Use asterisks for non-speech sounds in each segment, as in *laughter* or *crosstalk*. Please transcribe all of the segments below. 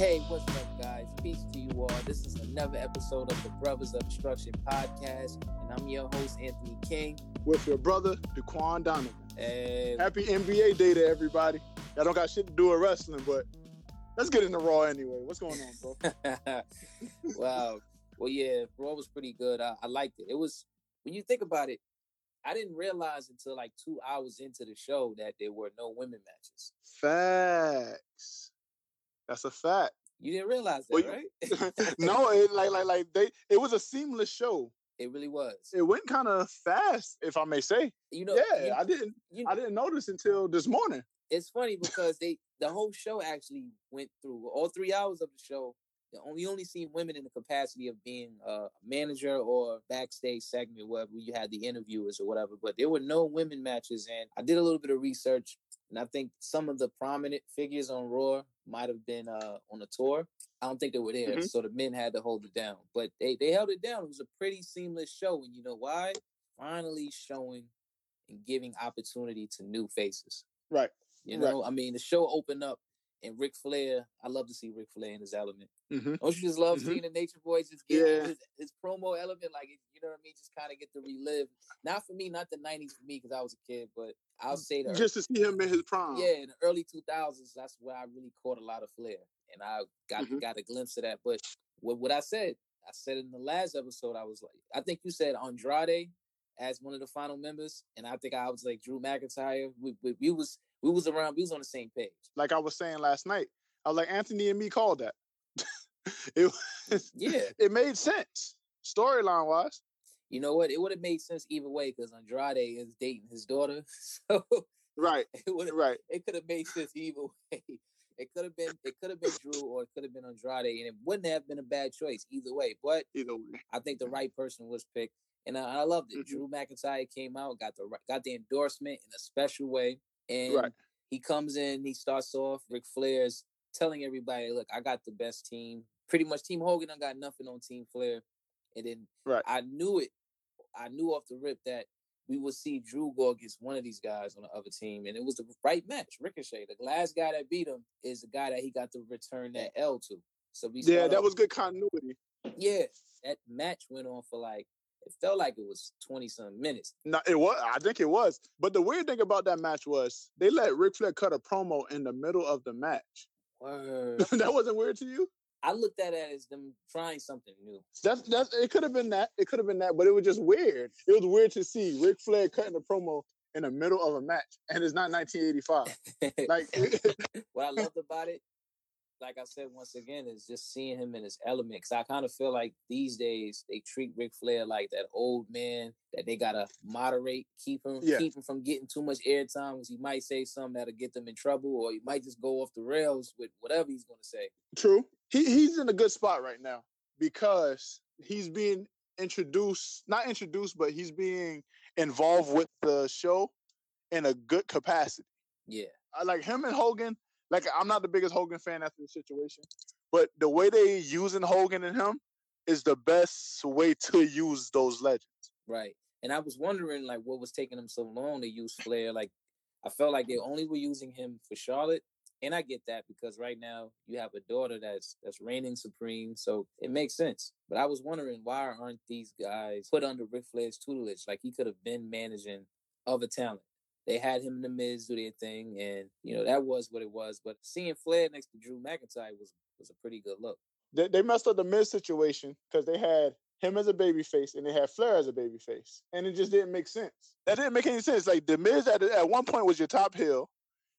Hey, what's up, guys? Peace to you all. This is another episode of the Brothers of Destruction podcast, and I'm your host, Anthony King. With your brother, Daquan Donovan. And Happy NBA Day to everybody. I don't got shit to do with wrestling, but let's get into Raw anyway. What's going on, bro? *laughs* wow. Well, yeah, Raw was pretty good. I, I liked it. It was, when you think about it, I didn't realize until like two hours into the show that there were no women matches. Facts. That's a fact. You didn't realize that, Well, right? *laughs* *laughs* no, it like like like they it was a seamless show. it really was. It went kind of fast, if I may say. You know, yeah, you- I didn't you- I didn't notice until this morning. it's funny because they the whole show actually went through all three hours of the show. The only only seen women in the capacity of being a manager or backstage segment where you had the interviewers or whatever, but there were no women matches. And I did a little bit of research, and I think some of the prominent figures on Raw might have been uh, on a tour. I don't think they were there, Mhm. so the men had to hold it down. But they they held it down. It was a pretty seamless show, and you know why? Finally showing and giving opportunity to new faces. Right. You know, I mean, the show opened up and Ric Flair. I love to see Ric Flair in his element. Mm-hmm. Don't you just love Mhm. seeing the Nature Boy just get Yeah. his, his promo element? Like, you know what I mean? Just kind of get to relive. Not for me, not the '90s for me because I was a kid, but I'll say that. Just to see him in his prime. yeah, in the early 2000s, that's where I really caught a lot of Flair, and I got Mhm. got a glimpse of that. But what what I said, I said in the last episode, I was like, I think you said Andrade as one of the final members, and I think I was like Drew McIntyre. We, we, we was we was around, we was on the same page. Like I was saying last night. I was like, Anthony and me called that. *laughs* it was, Yeah, *laughs* it made sense storyline wise. you know what? It would have made sense either way because Andrade is dating his daughter, *laughs* so Right, it right. it could have made sense either way. It could have been it could have been Drew or it could have been Andrade, and it wouldn't have been a bad choice either way. But Either way. I think the right person was picked, and I, I loved it. Mhm. Drew McIntyre came out, got the got the endorsement in a special way, and Right. he comes in, he starts off. Ric Flair's telling everybody, "Look, I got the best team. Pretty much, Team Hogan, I got nothing on Team Flair." And then Right. I knew it. I knew off the rip that we would see Drew go against one of these guys on the other team, and it was the right match. Ricochet, the last guy that beat him, is the guy that he got to return that L to. So we Yeah, that off- was good continuity. yeah, that match went on for like it felt like it was twenty some minutes. No, it was. I think it was. But the weird thing about that match was they let Ric Flair cut a promo in the middle of the match. Word. *laughs* that wasn't weird to you? I looked at it as them trying something new. That's that's. It could have been that. It could have been that. But it was just weird. It was weird to see Ric Flair cutting a promo in the middle of a match, and it's not 1985. Like, *laughs* what I loved about it, like I said once again, is just seeing him in his element. Cause I kind of feel like these days they treat Ric Flair like that old man that they gotta moderate, keep him, Yeah. keep him from getting too much airtime. Because he might say something that'll get them in trouble, or he might just go off the rails with whatever he's gonna say. True. He he's in a good spot right now because he's being introduced, not introduced, but he's being involved with the show in a good capacity. Yeah, I like him and Hogan. Like I'm not the biggest Hogan fan after the situation, but the way they using Hogan and him is the best way to use those legends. Right. And I was wondering like what was taking them so long to use Flair. Like I felt like they only were using him for Charlotte. And I get that because right now you have a daughter that's that's reigning supreme. So it makes sense. But I was wondering why aren't these guys put under Ric Flair's tutelage? Like he could have been managing other talent. They had him in the Miz do their thing, and you know that was what it was. But seeing Flair next to Drew McIntyre was was a pretty good look. They, they messed up the Miz situation because they had him as a baby face and they had Flair as a baby face, and it just didn't make sense. That didn't make any sense. Like the Miz at at one point was your top heel,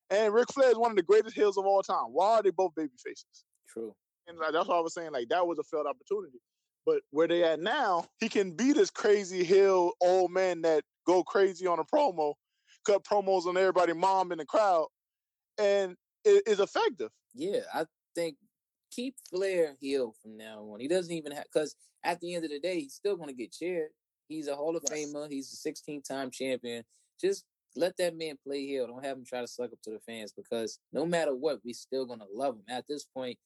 and Ric Flair is one of the greatest heels of all time. Why are they both baby faces? True. And like, that's why I was saying like that was a failed opportunity. But where they at now, he can be this crazy heel old man that go crazy on a promo, cut promos on everybody, mom in the crowd, and it is effective. Yeah, I think keep Flair heel from now on. He doesn't even have because at the end of the day, he's still going to get cheered. He's a Hall of Yes. Famer. He's a 16 time champion. Just let that man play heel. Don't have him try to suck up to the fans because no matter what, we still going to love him. At this point,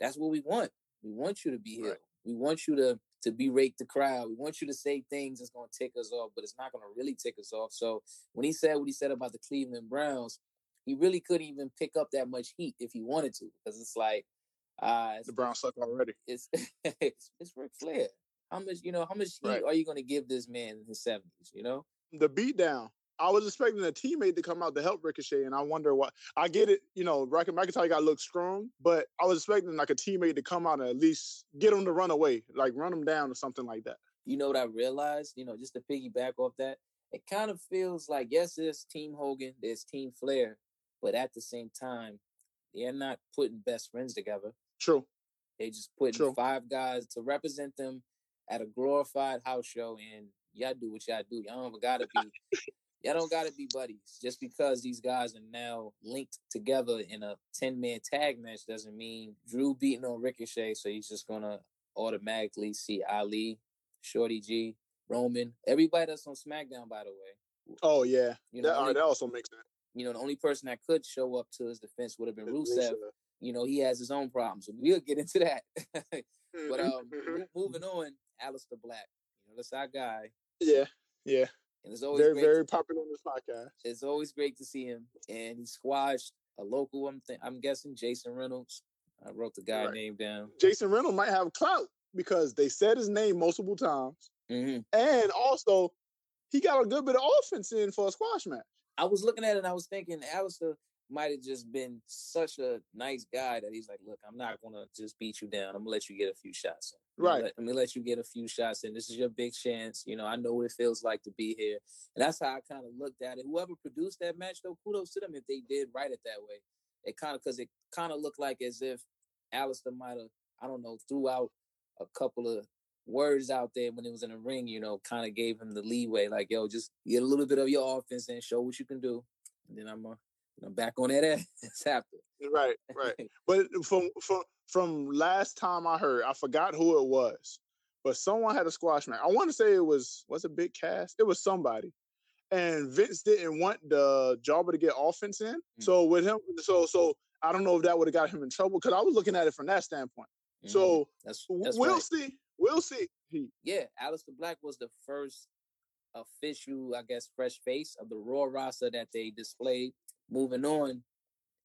that's what we want. We want you to be heel. We want you to to berate the crowd. We want you to say things that's going to tick us off, but it's not going to really tick us off. So when he said what he said about the Cleveland Browns, he really couldn't even pick up that much heat if he wanted to, because it's like, Uh, it's, the Browns suck already. It's *laughs* it's, it's Ric Flair. How much you know? How much heat Right. are you going to give this man in his seventies? You know, The beatdown. I was expecting a teammate to come out to help Ricochet, and I wonder why. I get it, you know, Rock- McIntyre got to look strong, but I was expecting like a teammate to come out and at least get him to run away, like run him down or something like that. you know what I realized? You know, just to piggyback off that, it kind of feels like yes, there's Team Hogan, there's Team Flair, but at the same time, they're not putting best friends together. True. They just putting True. five guys to represent them at a glorified house show, and y'all do what y'all do. Y'all don't gotta be, y'all don't gotta be buddies. Just because these guys are now linked together in a ten man tag match doesn't mean Drew beating on Ricochet, so he's just gonna automatically see Ali, Shorty G, Roman, everybody that's on SmackDown. By the way, Oh yeah, you know, that, only, right, that also makes sense. you know, the only person that could show up to his defense would have been Rusev. You know, he has his own problems. We'll get into that. *laughs* But Mhm, um, mhm. moving on, Aleister Black. You know, that's our guy, yeah, yeah, and it's always very very popular on this podcast. it's always great to see him, and he squashed a local. I'm th- I'm guessing Jason Reynolds. I wrote the guy Right. name down. Jason Reynolds might have clout because they said his name multiple times, hmm and also he got a good bit of offense in for a squash match. I was looking at it, and I was thinking Aleister might have just been such a nice guy that he's like, look, I'm not gonna just beat you down. I'm gonna let you get a few shots in. I'm gonna Right. Let, me let you get a few shots in. This is your big chance. You know, I know what it feels like to be here. And that's how I kind of looked at it. Whoever produced that match, though, kudos to them if they did write it that way. It kind of because it kind of looked like as if Aleister might have, I don't know, threw out a couple of words out there when it was in the ring, you know, kind of gave him the leeway, like, yo, just get a little bit of your offense and show what you can do. And then I'm I'm back on that *laughs* ass after. Right, right. *laughs* But from from from last time I heard, I forgot who it was, but someone had a squash match. I want to say it was was a Big cast. It was somebody, and Vince didn't want the Jobber to get offense in. So with him, so so I don't know if that would have got him in trouble because I was looking at it from that standpoint. Mhm. So that's, that's we'll right. see, we'll see. He, yeah, Aleister Black was the first official, I guess, fresh face of the Raw roster that they displayed. Moving on,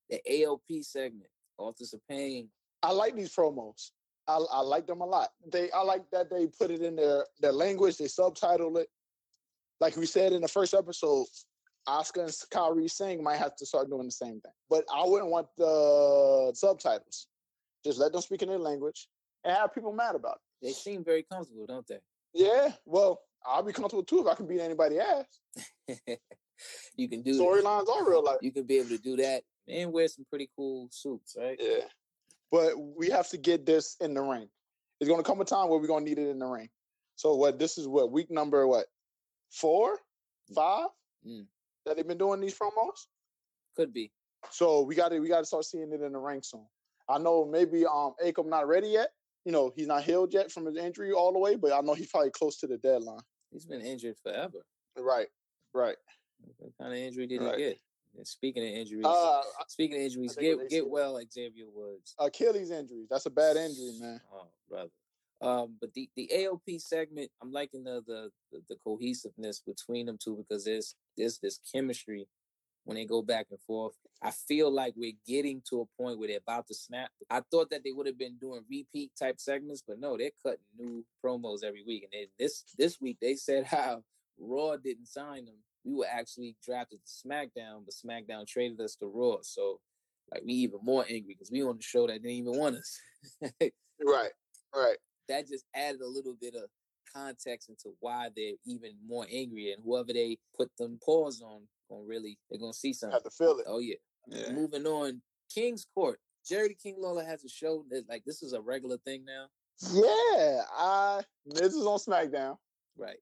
the AOP segment, Authors of Pain. I like these promos. I, I like them a lot. They I like that they put it in their their language. They subtitle it. Like we said in the first episode, Oscar and Kyrie Singh might have to start doing the same thing. But I wouldn't want the subtitles. Just let them speak in their language and have people mad about it. They seem very comfortable, don't they? Yeah, well, I'll be comfortable too if I can beat anybody's ass. *laughs* you can do Storylines are real life. You can be able to do that and wear some pretty cool suits, right? Yeah. But we have to get this in the ring. It's gonna come a time where we're gonna need it in the ring. So what this is what week number what? Four? Five? Mm. That they've been doing these promos? Could be. So we gotta we gotta start seeing it in the ring soon. I know maybe um Akam not ready yet. You know, he's not healed yet from his injury all the way, but I know he's probably close to the deadline. He's been injured forever. Right, right. What kind of injury did Right. he get? And speaking of injuries, Uh speaking of injuries, get get well, Xavier Woods. Achilles injuries. That's a bad injury, man. Oh, brother. Um, but the, the AOP segment, I'm liking the, the the the cohesiveness between them two because there's there's this chemistry when they go back and forth. I feel like we're getting to a point where they're about to snap. I thought that they would have been doing repeat type segments, but no, they're cutting new promos every week. And this this week they said *laughs* how Raw didn't sign them. We were actually drafted to SmackDown, but SmackDown traded us to Raw. So like we even more angry because we on the show that didn't even want us. Right, right. *laughs* that just added a little bit of context into why they're even more angry and whoever they put them paws on gonna really they're gonna see something. Have to feel it. Oh yeah. Yeah. Moving on, King's Court. Jerry the King Lawler has a show that like this is a regular thing now. Yeah, I Miz is on SmackDown. Right.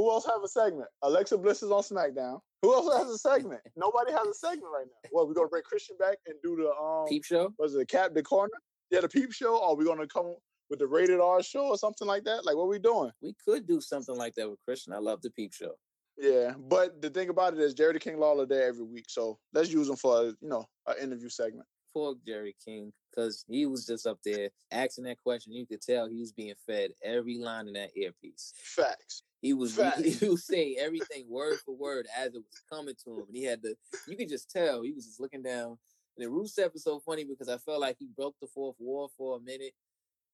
Who else have a segment? Alexa Bliss is on SmackDown. Who else has a segment? *laughs* Nobody has a segment right now. Well, we're gonna bring Christian back and do the um Peep show? was it the Cap the Corner? Yeah, the Peep Show. Or we gonna come with the Rated R show or something like that? Like what we doing? We could do something like that with Christian. I love the Peep show. Yeah, but the thing about it is Jerry the King Lawler there every week, so let's use him for you know an interview segment. Poor Jerry King, because he was just up there asking that question. You could tell he was being fed every line in that earpiece. Facts. He was *laughs* Facts. he, was saying everything word for word as it was coming to him, and he had to. You could just tell he was just looking down, And then Rusev is so funny because I felt like he broke the fourth wall for a minute,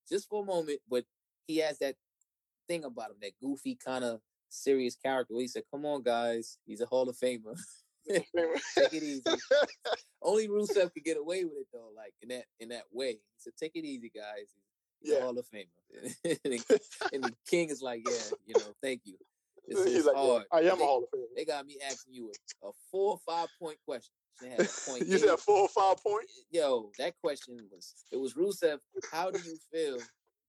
just for a moment, but he has that thing about him, that goofy kind of serious character. He said, "Come on, guys, he's a Hall of Famer. *laughs* *laughs* *laughs* Take it easy." Only Rusev could get away with it though, like in that in that way. He said, "Take it easy, guys. He's yeah. a Hall of Famer." *laughs* and, the King is like, "Yeah, you know, thank you." This He's is like, hard. Yeah, I am they, a Hall of Famer. They got me asking you a, a four or five point question. Point you said four or five point? Yo, that question was it was Rusev. How do you feel,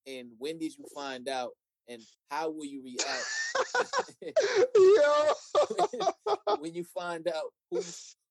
and when did you find out, and how will you react? *laughs* *laughs* When you find out who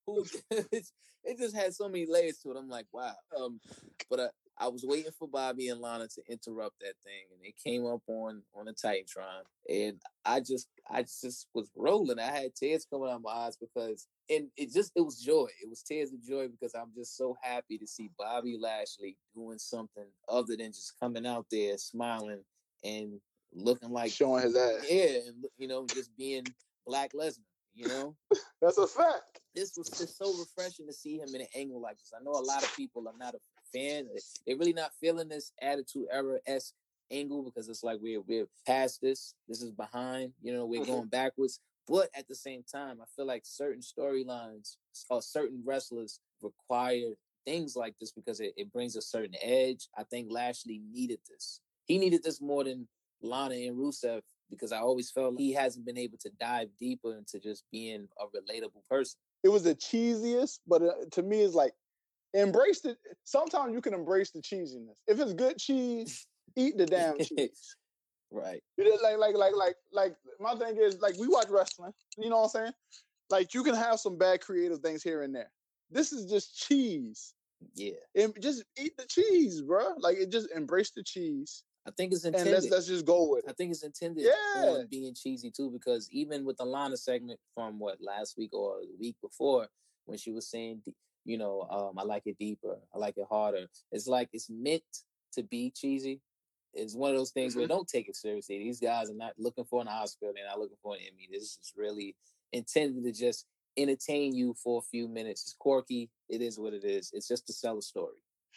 who *laughs* it just had so many layers to it. I'm like, wow. Um, but uh, I was waiting for Bobby and Lana to interrupt that thing, and they came up on on a Titantron, and I just I just was rolling. I had tears coming out of my eyes because, and it just it was joy. It was tears of joy because I'm just so happy to see Bobby Lashley doing something other than just coming out there smiling and looking like showing his ass. Yeah, and you know, just being Black Lesnar. You know, *laughs* that's a fact. This was just so refreshing to see him in an angle like this. I know a lot of people are not a fan. They're really not feeling this attitude era esque angle because it's like we're we're past this. This is behind. You know, we're mm-hmm. going backwards. But at the same time, I feel like certain storylines or certain wrestlers require things like this because it, it brings a certain edge. I think Lashley needed this. He needed this more than Lana and Rusev because I always felt he hasn't been able to dive deeper into just being a relatable person. It was the cheesiest, but uh, to me, it's like embrace it. Sometimes you can embrace the cheesiness. If it's good cheese, eat the *laughs* damn cheese. right. you Like, like, like, like, like. My thing is, like, we watch wrestling. You know what I'm saying? Like, you can have some bad creative things here and there. This is just cheese. Yeah. And just eat the cheese, bro. Like, it just embrace the cheese. I think it's intended. And let's let's just go with it. I think it's intended yeah. on being cheesy too, because even with the Lana segment from what last week or the week before, when she was saying you know, um, I like it deeper, I like it harder. It's like it's meant to be cheesy. It's one of those things mm-hmm. where don't take it seriously. These guys are not looking for an Oscar, they're not looking for an Emmy. This is really intended to just entertain you for a few minutes. It's quirky. It is what it is. It's just to sell a story.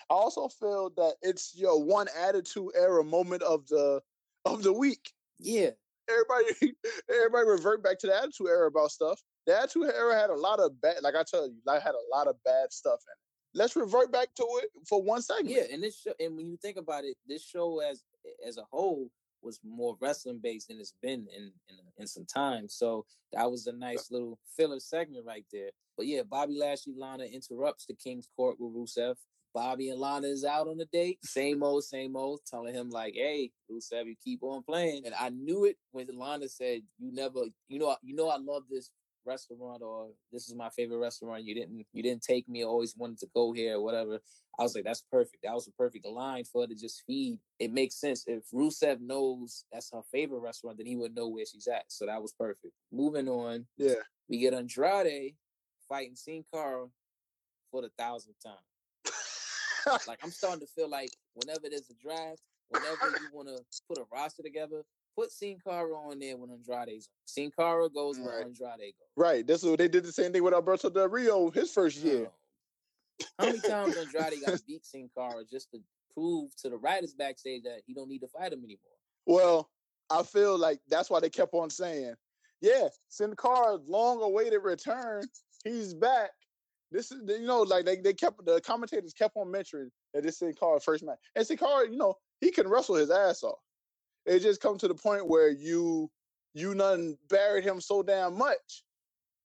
I also feel that it's your one attitude era moment of the of the week. Yeah. Everybody *laughs* everybody revert back to the attitude era about stuff. The Attitude Era had a lot of bad, like I tell you, I had a lot of bad stuff in it. Let's revert back to it for one second. Yeah, and this show, and when you think about it, this show as as a whole was more wrestling based than it's been in in, in some time. So that was a nice little filler segment right there. But yeah, Bobby Lashley Lana interrupts the King's Court with Rusev. Bobby and Lana is out on a date. Same old, same old, telling him like, "Hey, Rusev, you keep on playing." And I knew it when Lana said, "You never, you know, you know, I love this restaurant or this is my favorite restaurant. You didn't you didn't take me. always wanted to go here or whatever. I was like, that's perfect. That was a perfect line for her to just feed. It makes sense. If Rusev knows that's her favorite restaurant, then he would know where she's at. So that was perfect. Moving on. Yeah. We get Andrade fighting Sin Cara for the thousandth time. *laughs* like I'm starting to feel like whenever there's a draft, whenever you want to put a roster together, put Sin Cara on there when Andrade's on. Sin Cara goes right. where Andrade goes. Right. This is what they did the same thing with Alberto Del Rio his first year. How many times Andrade got *laughs* beat Sin Cara just to prove to the writers backstage that he don't need to fight him anymore? Well, I feel like that's why they kept on saying, "Yeah, Sin Cara's long-awaited return. He's back." This is you know like they, they kept the commentators kept on mentioning that this thing called first match, and Sin Cara, you know, he can wrestle his ass off it just come to the point where you you none buried him so damn much.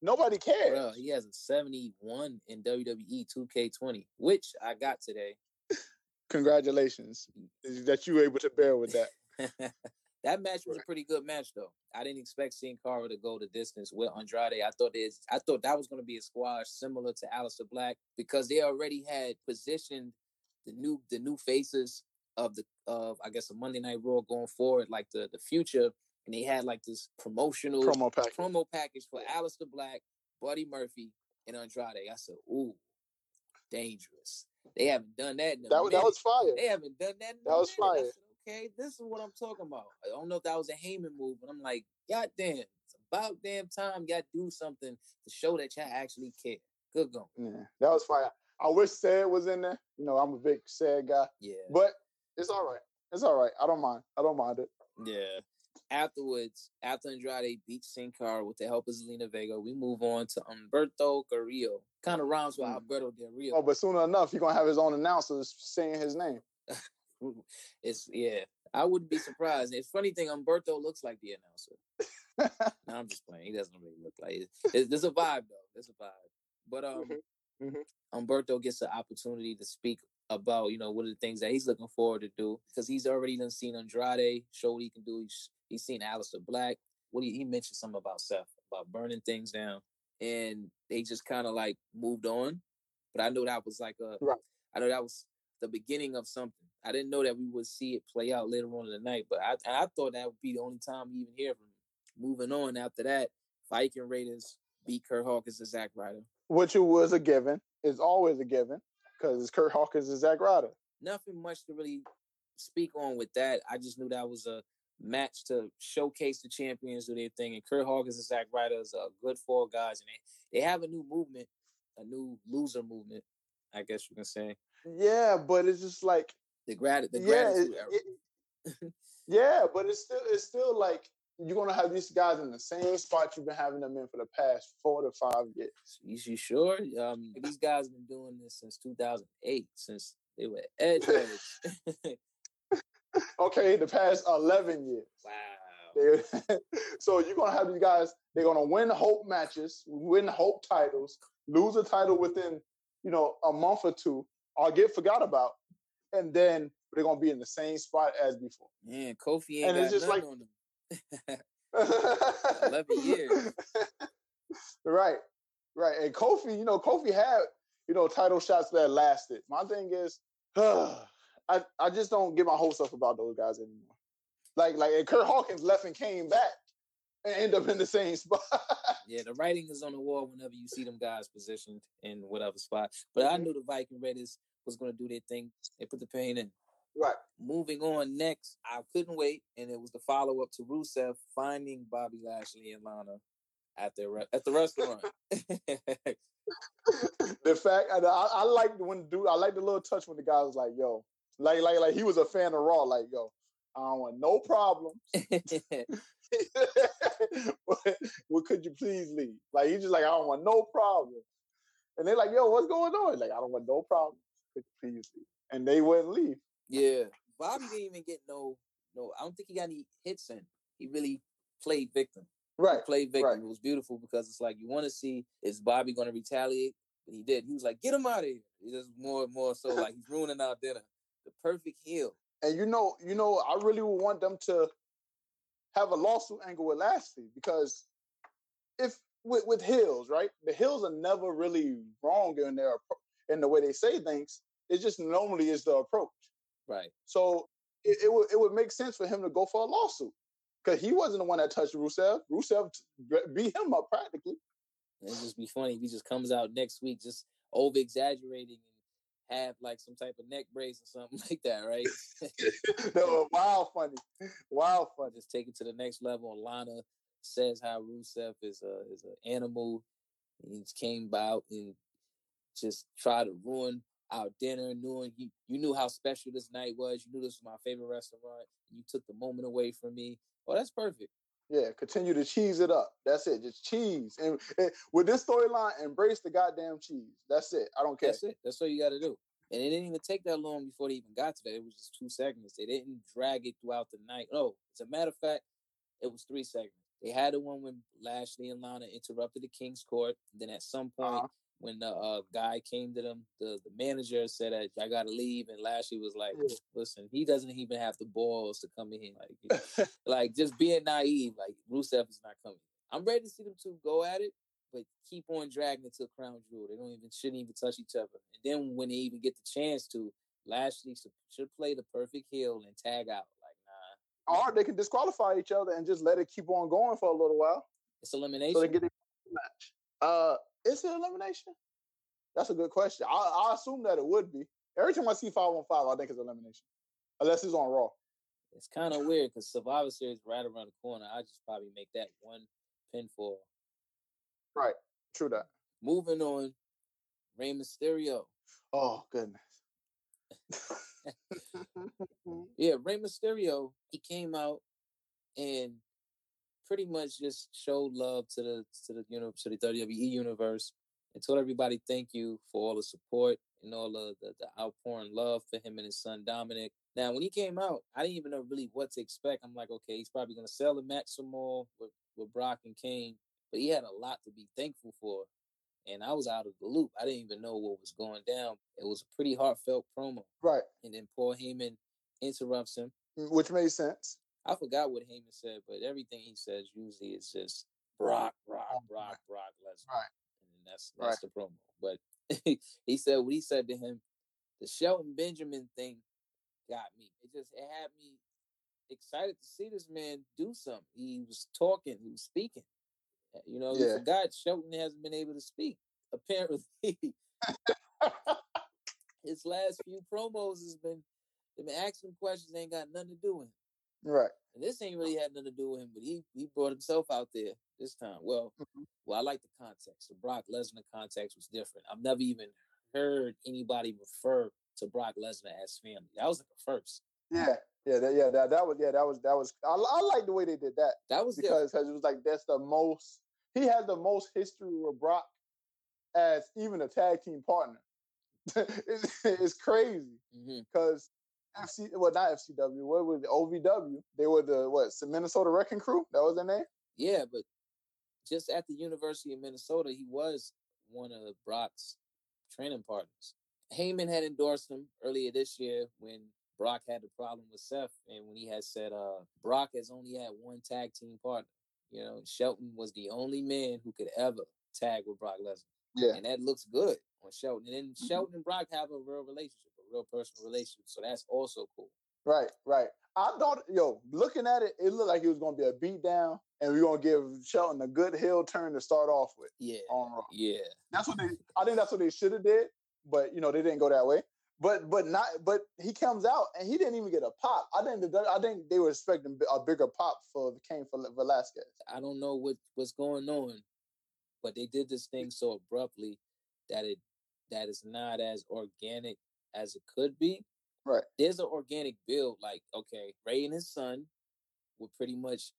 Nobody cares. Bro, he has a 71 in WWE 2K20, which I got today. Congratulations mm. that you were able to bear with that. *laughs* that match was a pretty good match, though. I didn't expect Sin Cara to go the distance with Andrade. I thought it, I thought that was going to be a squash similar to Aleister Black because they already had positioned the new the new faces of the of I guess a Monday Night Raw going forward, like the the future, and they had like this promotional promo package, promo package for Aleister Black, Buddy Murphy, and Andrade. I said, "Ooh, dangerous." They haven't done that. that, that was fire. They haven't done that. that was fire. Okay, this is what I'm talking about. I don't know if that was a Heyman move, but I'm like, God damn, it's about damn time y'all do something to show that y'all actually care. Good going. Yeah, that was fire. I wish Ced was in there. You know, I'm a big Ced guy. Yeah. But it's all right. It's all right. I don't mind. I don't mind it. Yeah. Afterwards, after Andrade beats Sin Cara with the help of Zelina Vega, we move on to Humberto Carrillo. Kind of rhymes with Mm. Alberto Del Rio. Oh, but soon enough, he's gonna have his own announcers saying his name. *laughs* It's yeah. I wouldn't be surprised. It's funny thing, Humberto looks like the announcer. *laughs* no, I'm just playing. He doesn't really look like it. It's, there's a vibe though. There's a vibe. But um, Mhm, mhm. Humberto gets the opportunity to speak about you know what are the things that he's looking forward to do because he's already done seen Andrade show what he can do. He's he's seen Aleister Black. What he, he mentioned something about Seth about burning things down, and they just kind of like moved on. But I know that was like a Right. I know that was the beginning of something. I didn't know that we would see it play out later on in the night, but I I thought that would be the only time we even hear from him. Moving on after that, Viking Raiders beat Kurt Hawkins and Zack Ryder. Which it was a given. It's always a given because it's Kurt Hawkins and Zack Ryder. Nothing much to really speak on with that. I just knew that was a match to showcase the champions do their thing. And Kurt Hawkins and Zack Ryder is a good four guys, and they, they have a new movement, a new loser movement, I guess you can say. Yeah, but it's just like The grat the yeah, gratitude it- era. it- *laughs* yeah, but it's still it's still like you're gonna have these guys in the same spot you've been having them in for the past four to five years. You, you sure? Um, these guys have been doing this since 2008, since they were *laughs* edge. *laughs* Okay, the past eleven years. wow. So you're gonna have these guys. They're gonna win hope matches, win hope titles, lose a title within you know a month or two, or get forgot about, and then they're gonna be in the same spot as before. Man, Kofi ain't And got it's just like- on them. *laughs* 11 years. right, right. And Kofi, you know, Kofi had you know title shots that lasted. My thing is, *sighs* I I just don't get my hopes up about those guys anymore. Like like and Kurt Hawkins left and came back and end up in the same *laughs* spot. Yeah, the writing is on the wall whenever you see them guys positioned in whatever spot. But I Mhm. knew the Viking Raiders was going to do their thing. They put the pain in. right. Moving on next, I couldn't wait, and it was the follow up to Rusev finding Bobby Lashley and Lana at their re- at the restaurant. *laughs* the fact I, I, I like when dude I like the little touch when the guy was like, "Yo," like like like he was a fan of Raw. Like, "Yo, I don't want no problems. *laughs* but, well, could you please leave?" Like he's just like, "I don't want no problem." And they're like, "Yo, what's going on?" Like, "I don't want no problem. Could please leave?" And they wouldn't leave. yeah, Bobby didn't even get no no. I don't think he got any hits in. He really played victim. Right. played victim. right. It was beautiful because it's like you want to see is Bobby going to retaliate, but he did. He was like, "Get him out of here." He just more more so *laughs* like he's ruining our dinner. The perfect heel. And you know, you know, I really would want them to have a lawsuit angle with Lashley because if with, with heels, right? The heels are never really wrong in their in the way they say things. It just normally is the approach. Right. So it, it would it would make sense for him to go for a lawsuit because he wasn't the one that touched Rusev. Rusev beat him up practically. And it'd just be funny if he just comes out next week just over exaggerating and have like some type of neck brace or something *laughs* like that, right? *laughs* no, wild funny, wild funny. just take it to the next level. Lana says how Rusev is a is an animal. He came out and just try to ruin our dinner, knowing you you knew how special this night was. You knew this was my favorite restaurant. You took the moment away from me. Oh, that's perfect. Yeah, continue to cheese it up. That's it. Just cheese. And, and with this storyline, embrace the goddamn cheese. That's it. I don't care. That's it. That's all you got to do. And it didn't even take that long before they even got to that. It was just two segments. They didn't drag it throughout the night. No, as a matter of fact, it was three segments. They had the one when Lashley and Lana interrupted the King's Court. Then at some point, Uh-huh. When the uh, guy came to them, the, the manager said that I got to leave, and Lashley was like, "Listen, he doesn't even have the balls to come in here. Like, *laughs* like just being naive. Like Rusev is not coming. I'm ready to see them two go at it, but keep on dragging it to Crown Jewel. They don't even shouldn't even touch each other. And then when they even get the chance to, Lashley should, should play the perfect heel and tag out. Like nah, or they can disqualify each other and just let it keep on going for a little while it's elimination. so they get a match. Uh, is it elimination? That's a good question. I, I assume that it would be. Every time I see five on five, I think it's elimination, unless it's on Raw. it's kind of weird because Survivor Series right around the corner. I just probably make that one pinfall. Right. True that. Moving on, Rey Mysterio Oh goodness. *laughs* yeah, Rey Mysterio, he came out and pretty much just showed love to the to the you know to the WWE universe and told everybody thank you for all the support and all the, the, the outpouring love for him and his son Dominic. Now, when he came out, I didn't even know really what to expect. I'm like, okay, he's probably going to sell the match some more with, with Brock and Cain, but he had a lot to be thankful for. And I was out of the loop. I didn't even know what was going down. It was a pretty heartfelt promo. Right. And then Paul Heyman interrupts him. Mm, which made sense. I forgot what Heyman said, but everything he says usually is just Brock, Brock, Brock, Brock Lesnar. Right. And that's that's right. the promo. But *laughs* he said what he said to him, the Shelton Benjamin thing got me. It just it had me excited to see this man do something. He was talking, he was speaking. Uh, you know, yeah. forgot Shelton hasn't been able to speak. Apparently, *laughs* *laughs* his last few promos has been they've been asking questions ain't got nothing to do with him. Right. And this ain't really had nothing to do with him, but he he brought himself out there this time. Well, mm-hmm. well, I like the context. The Brock Lesnar context was different. I've never even heard anybody refer to Brock Lesnar as family. That was like the first. Yeah, yeah, that, yeah. That, that was yeah. That was that was. I, I like the way they did that. That was because because it was like that's the most. He has the most history with Brock as even a tag team partner. *laughs* it's, it's, crazy because mm-hmm. FC well not FCW what was the OVW they were the what The Minnesota Wrecking Crew that was their name yeah but just at the University of Minnesota he was one of Brock's training partners Heyman had endorsed him earlier this year when Brock had the problem with Seth, and when he had said uh, Brock has only had one tag team partner. You know, Shelton was the only man who could ever tag with Brock Lesnar. Yeah, and that looks good on Shelton. And then mm-hmm. Shelton and Brock have a real relationship, real personal relationship. So that's also cool. Right, right. I thought, yo, looking at it, it looked like it was going to be a beat down, and we are going to give Shelton a good heel turn to start off with. Yeah, on Raw. Yeah, that's what they. I think that's what they should have did but you know they didn't go that way. But but not but he comes out and he didn't even get a pop. I think the, I think they were expecting a bigger pop for the Cain for Velasquez. I don't know what what's going on, but they did this thing so abruptly that it that is not as organic as it could be. Right. There's an organic build. Like okay, Rey and his son were pretty much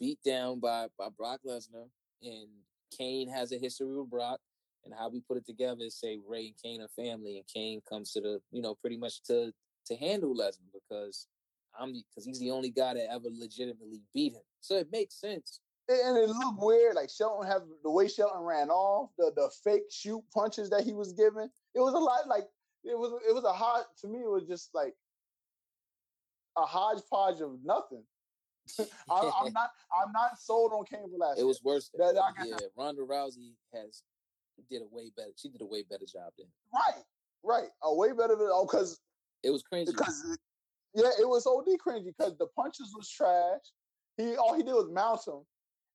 beat down by by Brock Lesnar, and Cain has a history with Brock and how we put it together is say Rey and Cain are family, and Cain comes to the you know pretty much to to handle Lesnar because I'm because he's the only guy that ever legitimately beat him. So it makes sense. And it looked weird, like Shelton have the way Shelton ran off, the the fake shoot punches that he was giving. It was a lot like it was it was a hot to me. It was just like a hodgepodge of nothing. *laughs* *laughs* I'm, I'm, not I'm not sold on Cain Velasquez. It was worse. Than, that, yeah, Ronda Rousey has did a way better. She did a way better job than right, right, a way better than oh, because it was cringy. Because yeah, it was OD cringy because the punches was trash. He all he did was mount him,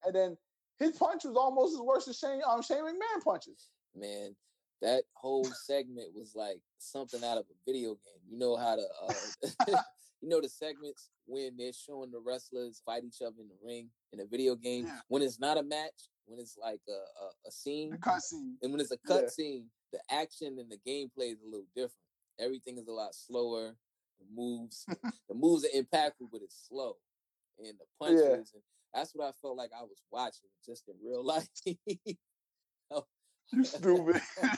and then his punch was almost as worse as Shane um Shane McMahon punches. Man, that whole segment was like something out of a video game. You know how to, uh, *laughs* *laughs* you know the segments when they're showing the wrestlers fight each other in the ring in a video game. Yeah. When it's not a match, when it's like a a, a scene, cut scene, and when it's a cut yeah. scene, the action and the gameplay is a little different. Everything is a lot slower. The moves, *laughs* the moves are impactful, but it's slow, and the punches, yeah. and that's what I felt like I was watching just in real life. You stupid. *laughs*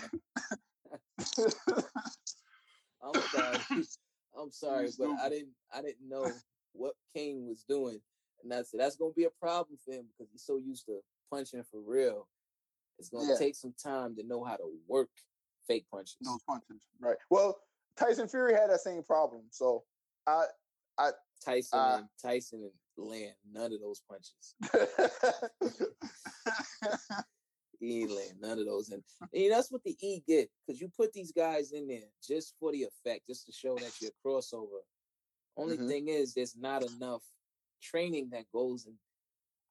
I'm sorry. *laughs* I'm sorry, but I didn't I didn't know what Cain was doing. And that's that's gonna be a problem for him because he's so used to punching for real. It's gonna yeah. take some time to know how to work fake punches. Those punches, right? Well, Tyson Fury had that same problem. So I, I Tyson and Tyson and land none of those punches. *laughs* ain't land none of those, and, and that's what the E get because you put these guys in there just for the effect, just to show that you're a crossover. Only mm-hmm. thing is, there's not enough training that goes and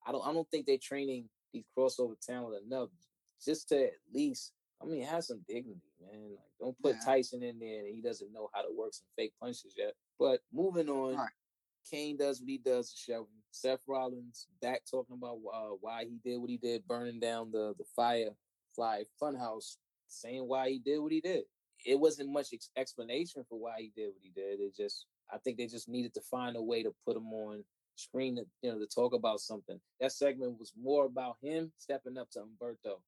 I don't I don't think they're training these crossover talent enough just to at least I mean have some dignity, man. Like don't put yeah. Tyson in there and he doesn't know how to work some fake punches yet. But moving on, right. Cain does what he does to Shelton. Seth Rollins back talking about uh, why he did what he did, burning down the the Firefly Funhouse, saying why he did what he did. it wasn't much ex- explanation for why he did what he did. It just I think they just needed to find a way to put him on screen to you know to talk about something. That segment was more about him stepping up to Humberto.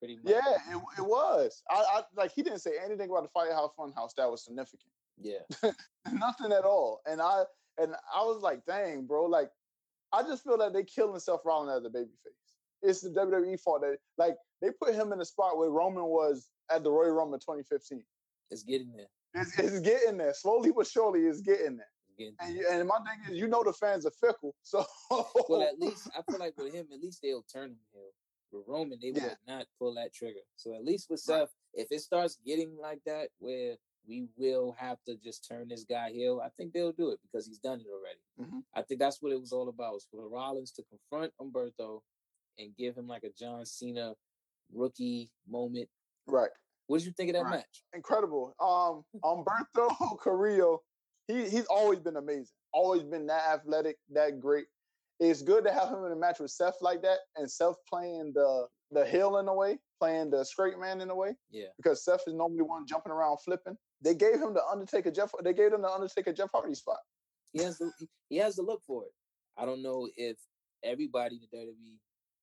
Pretty much. Yeah, it, it was. I, I like he didn't say anything about the Firehouse Funhouse that was significant. Yeah, *laughs* nothing at all. And I and I was like, dang, bro, like I just feel like they killing Seth Rollins as a babyface. It's the WWE fault that like they put him in the spot where Roman was at the Royal Rumble 2015. It's getting there. It's, it's getting there. Slowly but surely, it's getting there. Getting and, and my thing is, you know, the fans are fickle. *laughs* So, well, at least I feel like with him, at least they'll turn him heel. With Roman, they yeah. would not pull that trigger. So at least with Seth, if it starts getting like that, where we will have to just turn this guy heel, I think they'll do it because he's done it already. Mm-hmm. I think that's what it was all about. Was for Rollins to confront Humberto and give him like a John Cena rookie moment. Right. What did you think of that right. match? Incredible. Um, *laughs* Humberto *laughs* Carrillo, he he's always been amazing. Always been that athletic, that great. It's good to have him in a match with Seth like that, and Seth playing the the heel in a way, playing the straight man in a way. Yeah. Because Seth is normally one jumping around flipping. They gave him the Undertaker Jeff. They gave him the Undertaker Jeff Hardy spot. He has the he has to look for it. I don't know if everybody in the WWE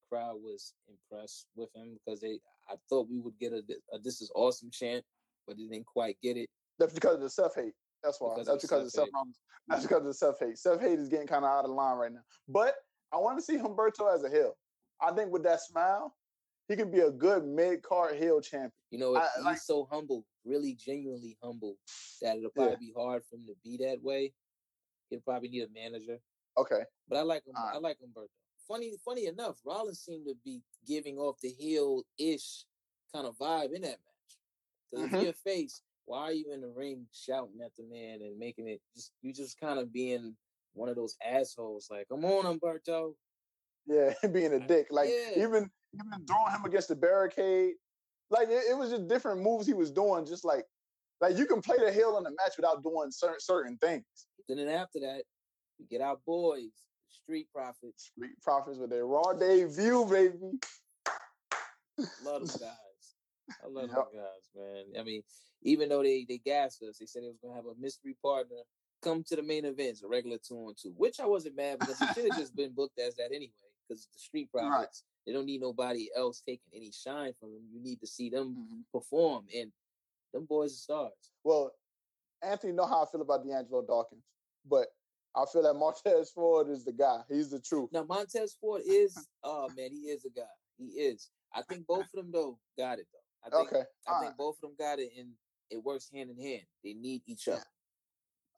crowd was impressed with him because they I thought we would get a, a "This is awesome" chant, but they didn't quite get it. That's because of the self hate. That's why. Because that's because of Seth. That's because of the Seth hate. Self hate is getting kind of out of line right now. But I want to see Humberto as a heel. I think with that smile, he could be a good mid card heel champion. You know, I, he's like, so humble, really genuinely humble, that it'll probably yeah. be hard for him to be that way. He'll probably need a manager. Okay. But I like him. I like Humberto funny, funny enough, Rollins seemed to be giving off the heel ish kind of vibe in that match. Because mm-hmm. if you're face, why are you in the ring shouting at the man and making it just you just kind of being one of those assholes? Like, come on, Humberto. Yeah, *laughs* being a dick. Like yeah. even even throwing him against the barricade. Like it, it was just different moves he was doing. Just like like you can play the heel in the match without doing certain certain things. Then after that, you get our boys Street Profits. Street Profits with their Raw debut, baby. Love them *laughs* guys. I love yep. them guys, man. I mean, even though they they gassed us, they said they was gonna have a mystery partner come to the main events, a regular two on two, which I wasn't mad because it should have just been booked as that anyway. Because the Street Profits. They don't need nobody else taking any shine from them. You need to see them mm-hmm. perform, and them boys are stars. Well, Anthony know how I feel about D'Angelo Dawkins, but I feel like Montez Ford is the guy. He's the truth. Now Montez Ford is, oh man, he is a guy. He is. I think both of them though got it though. I think, okay. I think right. both of them got it, and it works hand in hand. They need each other.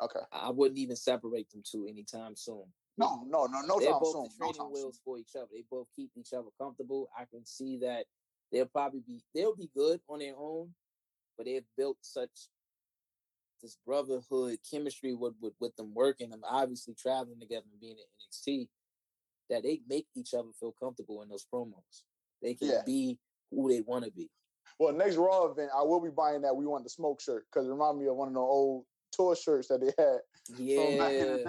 Okay. I wouldn't even separate them two anytime soon. No, no, no, no. They're both soon. the training no wheels soon. for each other. They both keep each other comfortable. I can see that they'll probably be they'll be good on their own, but they've built such this brotherhood chemistry with, with with them working, them obviously traveling together and being at NXT, that they make each other feel comfortable in those promos. They can yeah. be who they want to be. Well, next Raw event, I will be buying that We Want the Smoke shirt because it reminds me of one of the old tour shirts that they had. Yeah,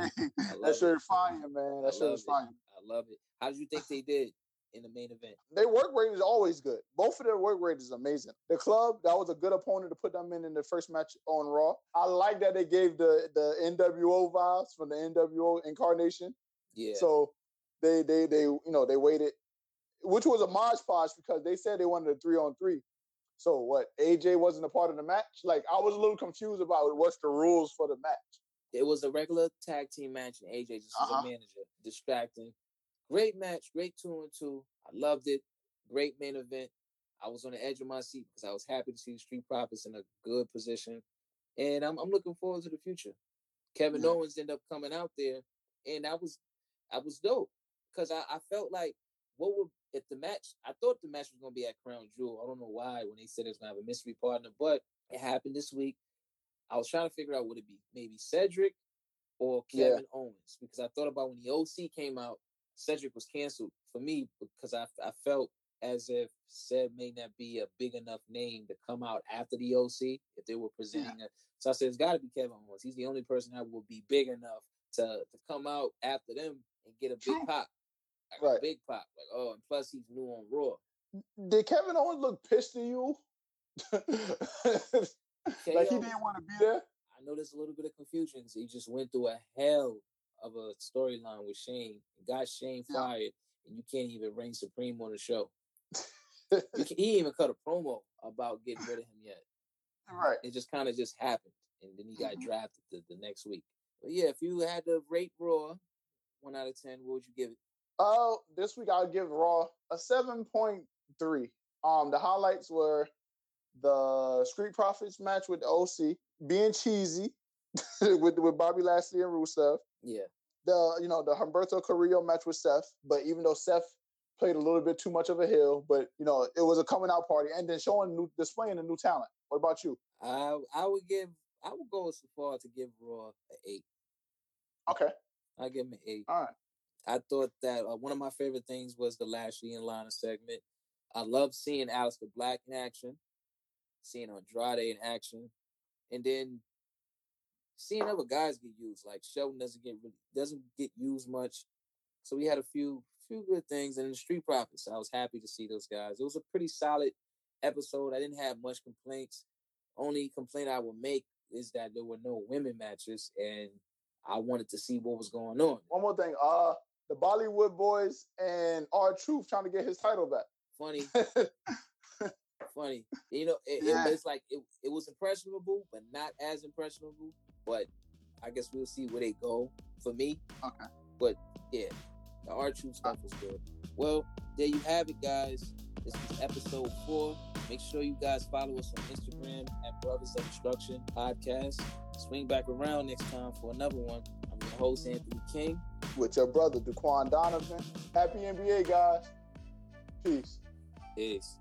that shirt fire, man. That shirt is fire. I love it. How did you think they did? in the main event. Their work rate is always good. Both of their work rate is amazing. The club that was a good opponent to put them in in the first match on Raw. I like that they gave the the NWO vibes from the NWO incarnation. Yeah. So they they they you know they waited, which was a Mosh podge because they said they wanted a three on three. So what? AJ wasn't a part of the match. Like I was a little confused about what's the rules for the match. It was a regular tag team match, and AJ just was uh-huh. a manager, distracting. Great match, great two and two. I loved it. Great main event. I was on the edge of my seat because I was happy to see the Street Profits in a good position, and I'm I'm looking forward to the future. Kevin yeah. Owens ended up coming out there, and that was I was dope because I, I felt like what would if the match I thought the match was gonna be at Crown Jewel. I don't know why when they said it was gonna have a mystery partner, but it happened this week. I was trying to figure out would it be maybe Cedric or Kevin yeah. Owens because I thought about when the OC came out, Cedric was canceled for me because I, I felt as if Ced may not be a big enough name to come out after the OC if they were presenting yeah. it. So I said it's got to be Kevin Owens. He's the only person that will be big enough to to come out after them and get a big pop, like right. big pop. Like oh, and plus he's new on Raw. Did Kevin Owens look pissed at you? *laughs* like he didn't want to be there. I know there's a little bit of confusion he just went through a hell of a storyline with Shane, got Shane yeah. fired, and you can't even reign supreme on the show. he even cut a promo about getting rid of him yet. *laughs* Right. It just kind of just happened, and then he got mm-hmm. drafted the, the next week. But yeah, if you had to rate Raw one out of ten, what would you give it? Oh, uh, this week I'll give Raw a seven point three. Um, the highlights were the Street Profits match with OC being cheesy *laughs* with with Bobby Lashley and Rusev. Yeah. The you know the Humberto Carrillo match with Seth, but even though Seth played a little bit too much of a heel, but you know it was a coming out party and then showing new displaying a new talent. What about you? I I would give I would go so far to give Raw an eight. Okay. I give him an eight. All right. I thought that uh, one of my favorite things was the Lashley and Lana segment. I love seeing Aleister Black in action, seeing Andrade in action, and then seeing other guys get used. Like Shelton doesn't get doesn't get used much, so we had a few few good things. And in the Street Profits, I was happy to see those guys. It was a pretty solid episode. I didn't have much complaints. Only complaint I would make is that there were no women matches, and I wanted to see what was going on. One more thing, uh, the Bollywood Boys and R-Truth trying to get his title back. Funny, *laughs* funny. You know, it, yeah. it, it's like it, it was impressionable, but not as impressionable. But I guess we'll see where they go. For me, okay. But yeah, the R-Truth stuff uh, was good. Well, there you have it, guys. This is episode four. Make sure you guys follow us on Instagram at Brothers of Destruction Podcast. Swing back around next time for another one. I'm your host, Anthony King. With your brother, Daquan Donovan. Happy NBA, guys. Peace. Peace.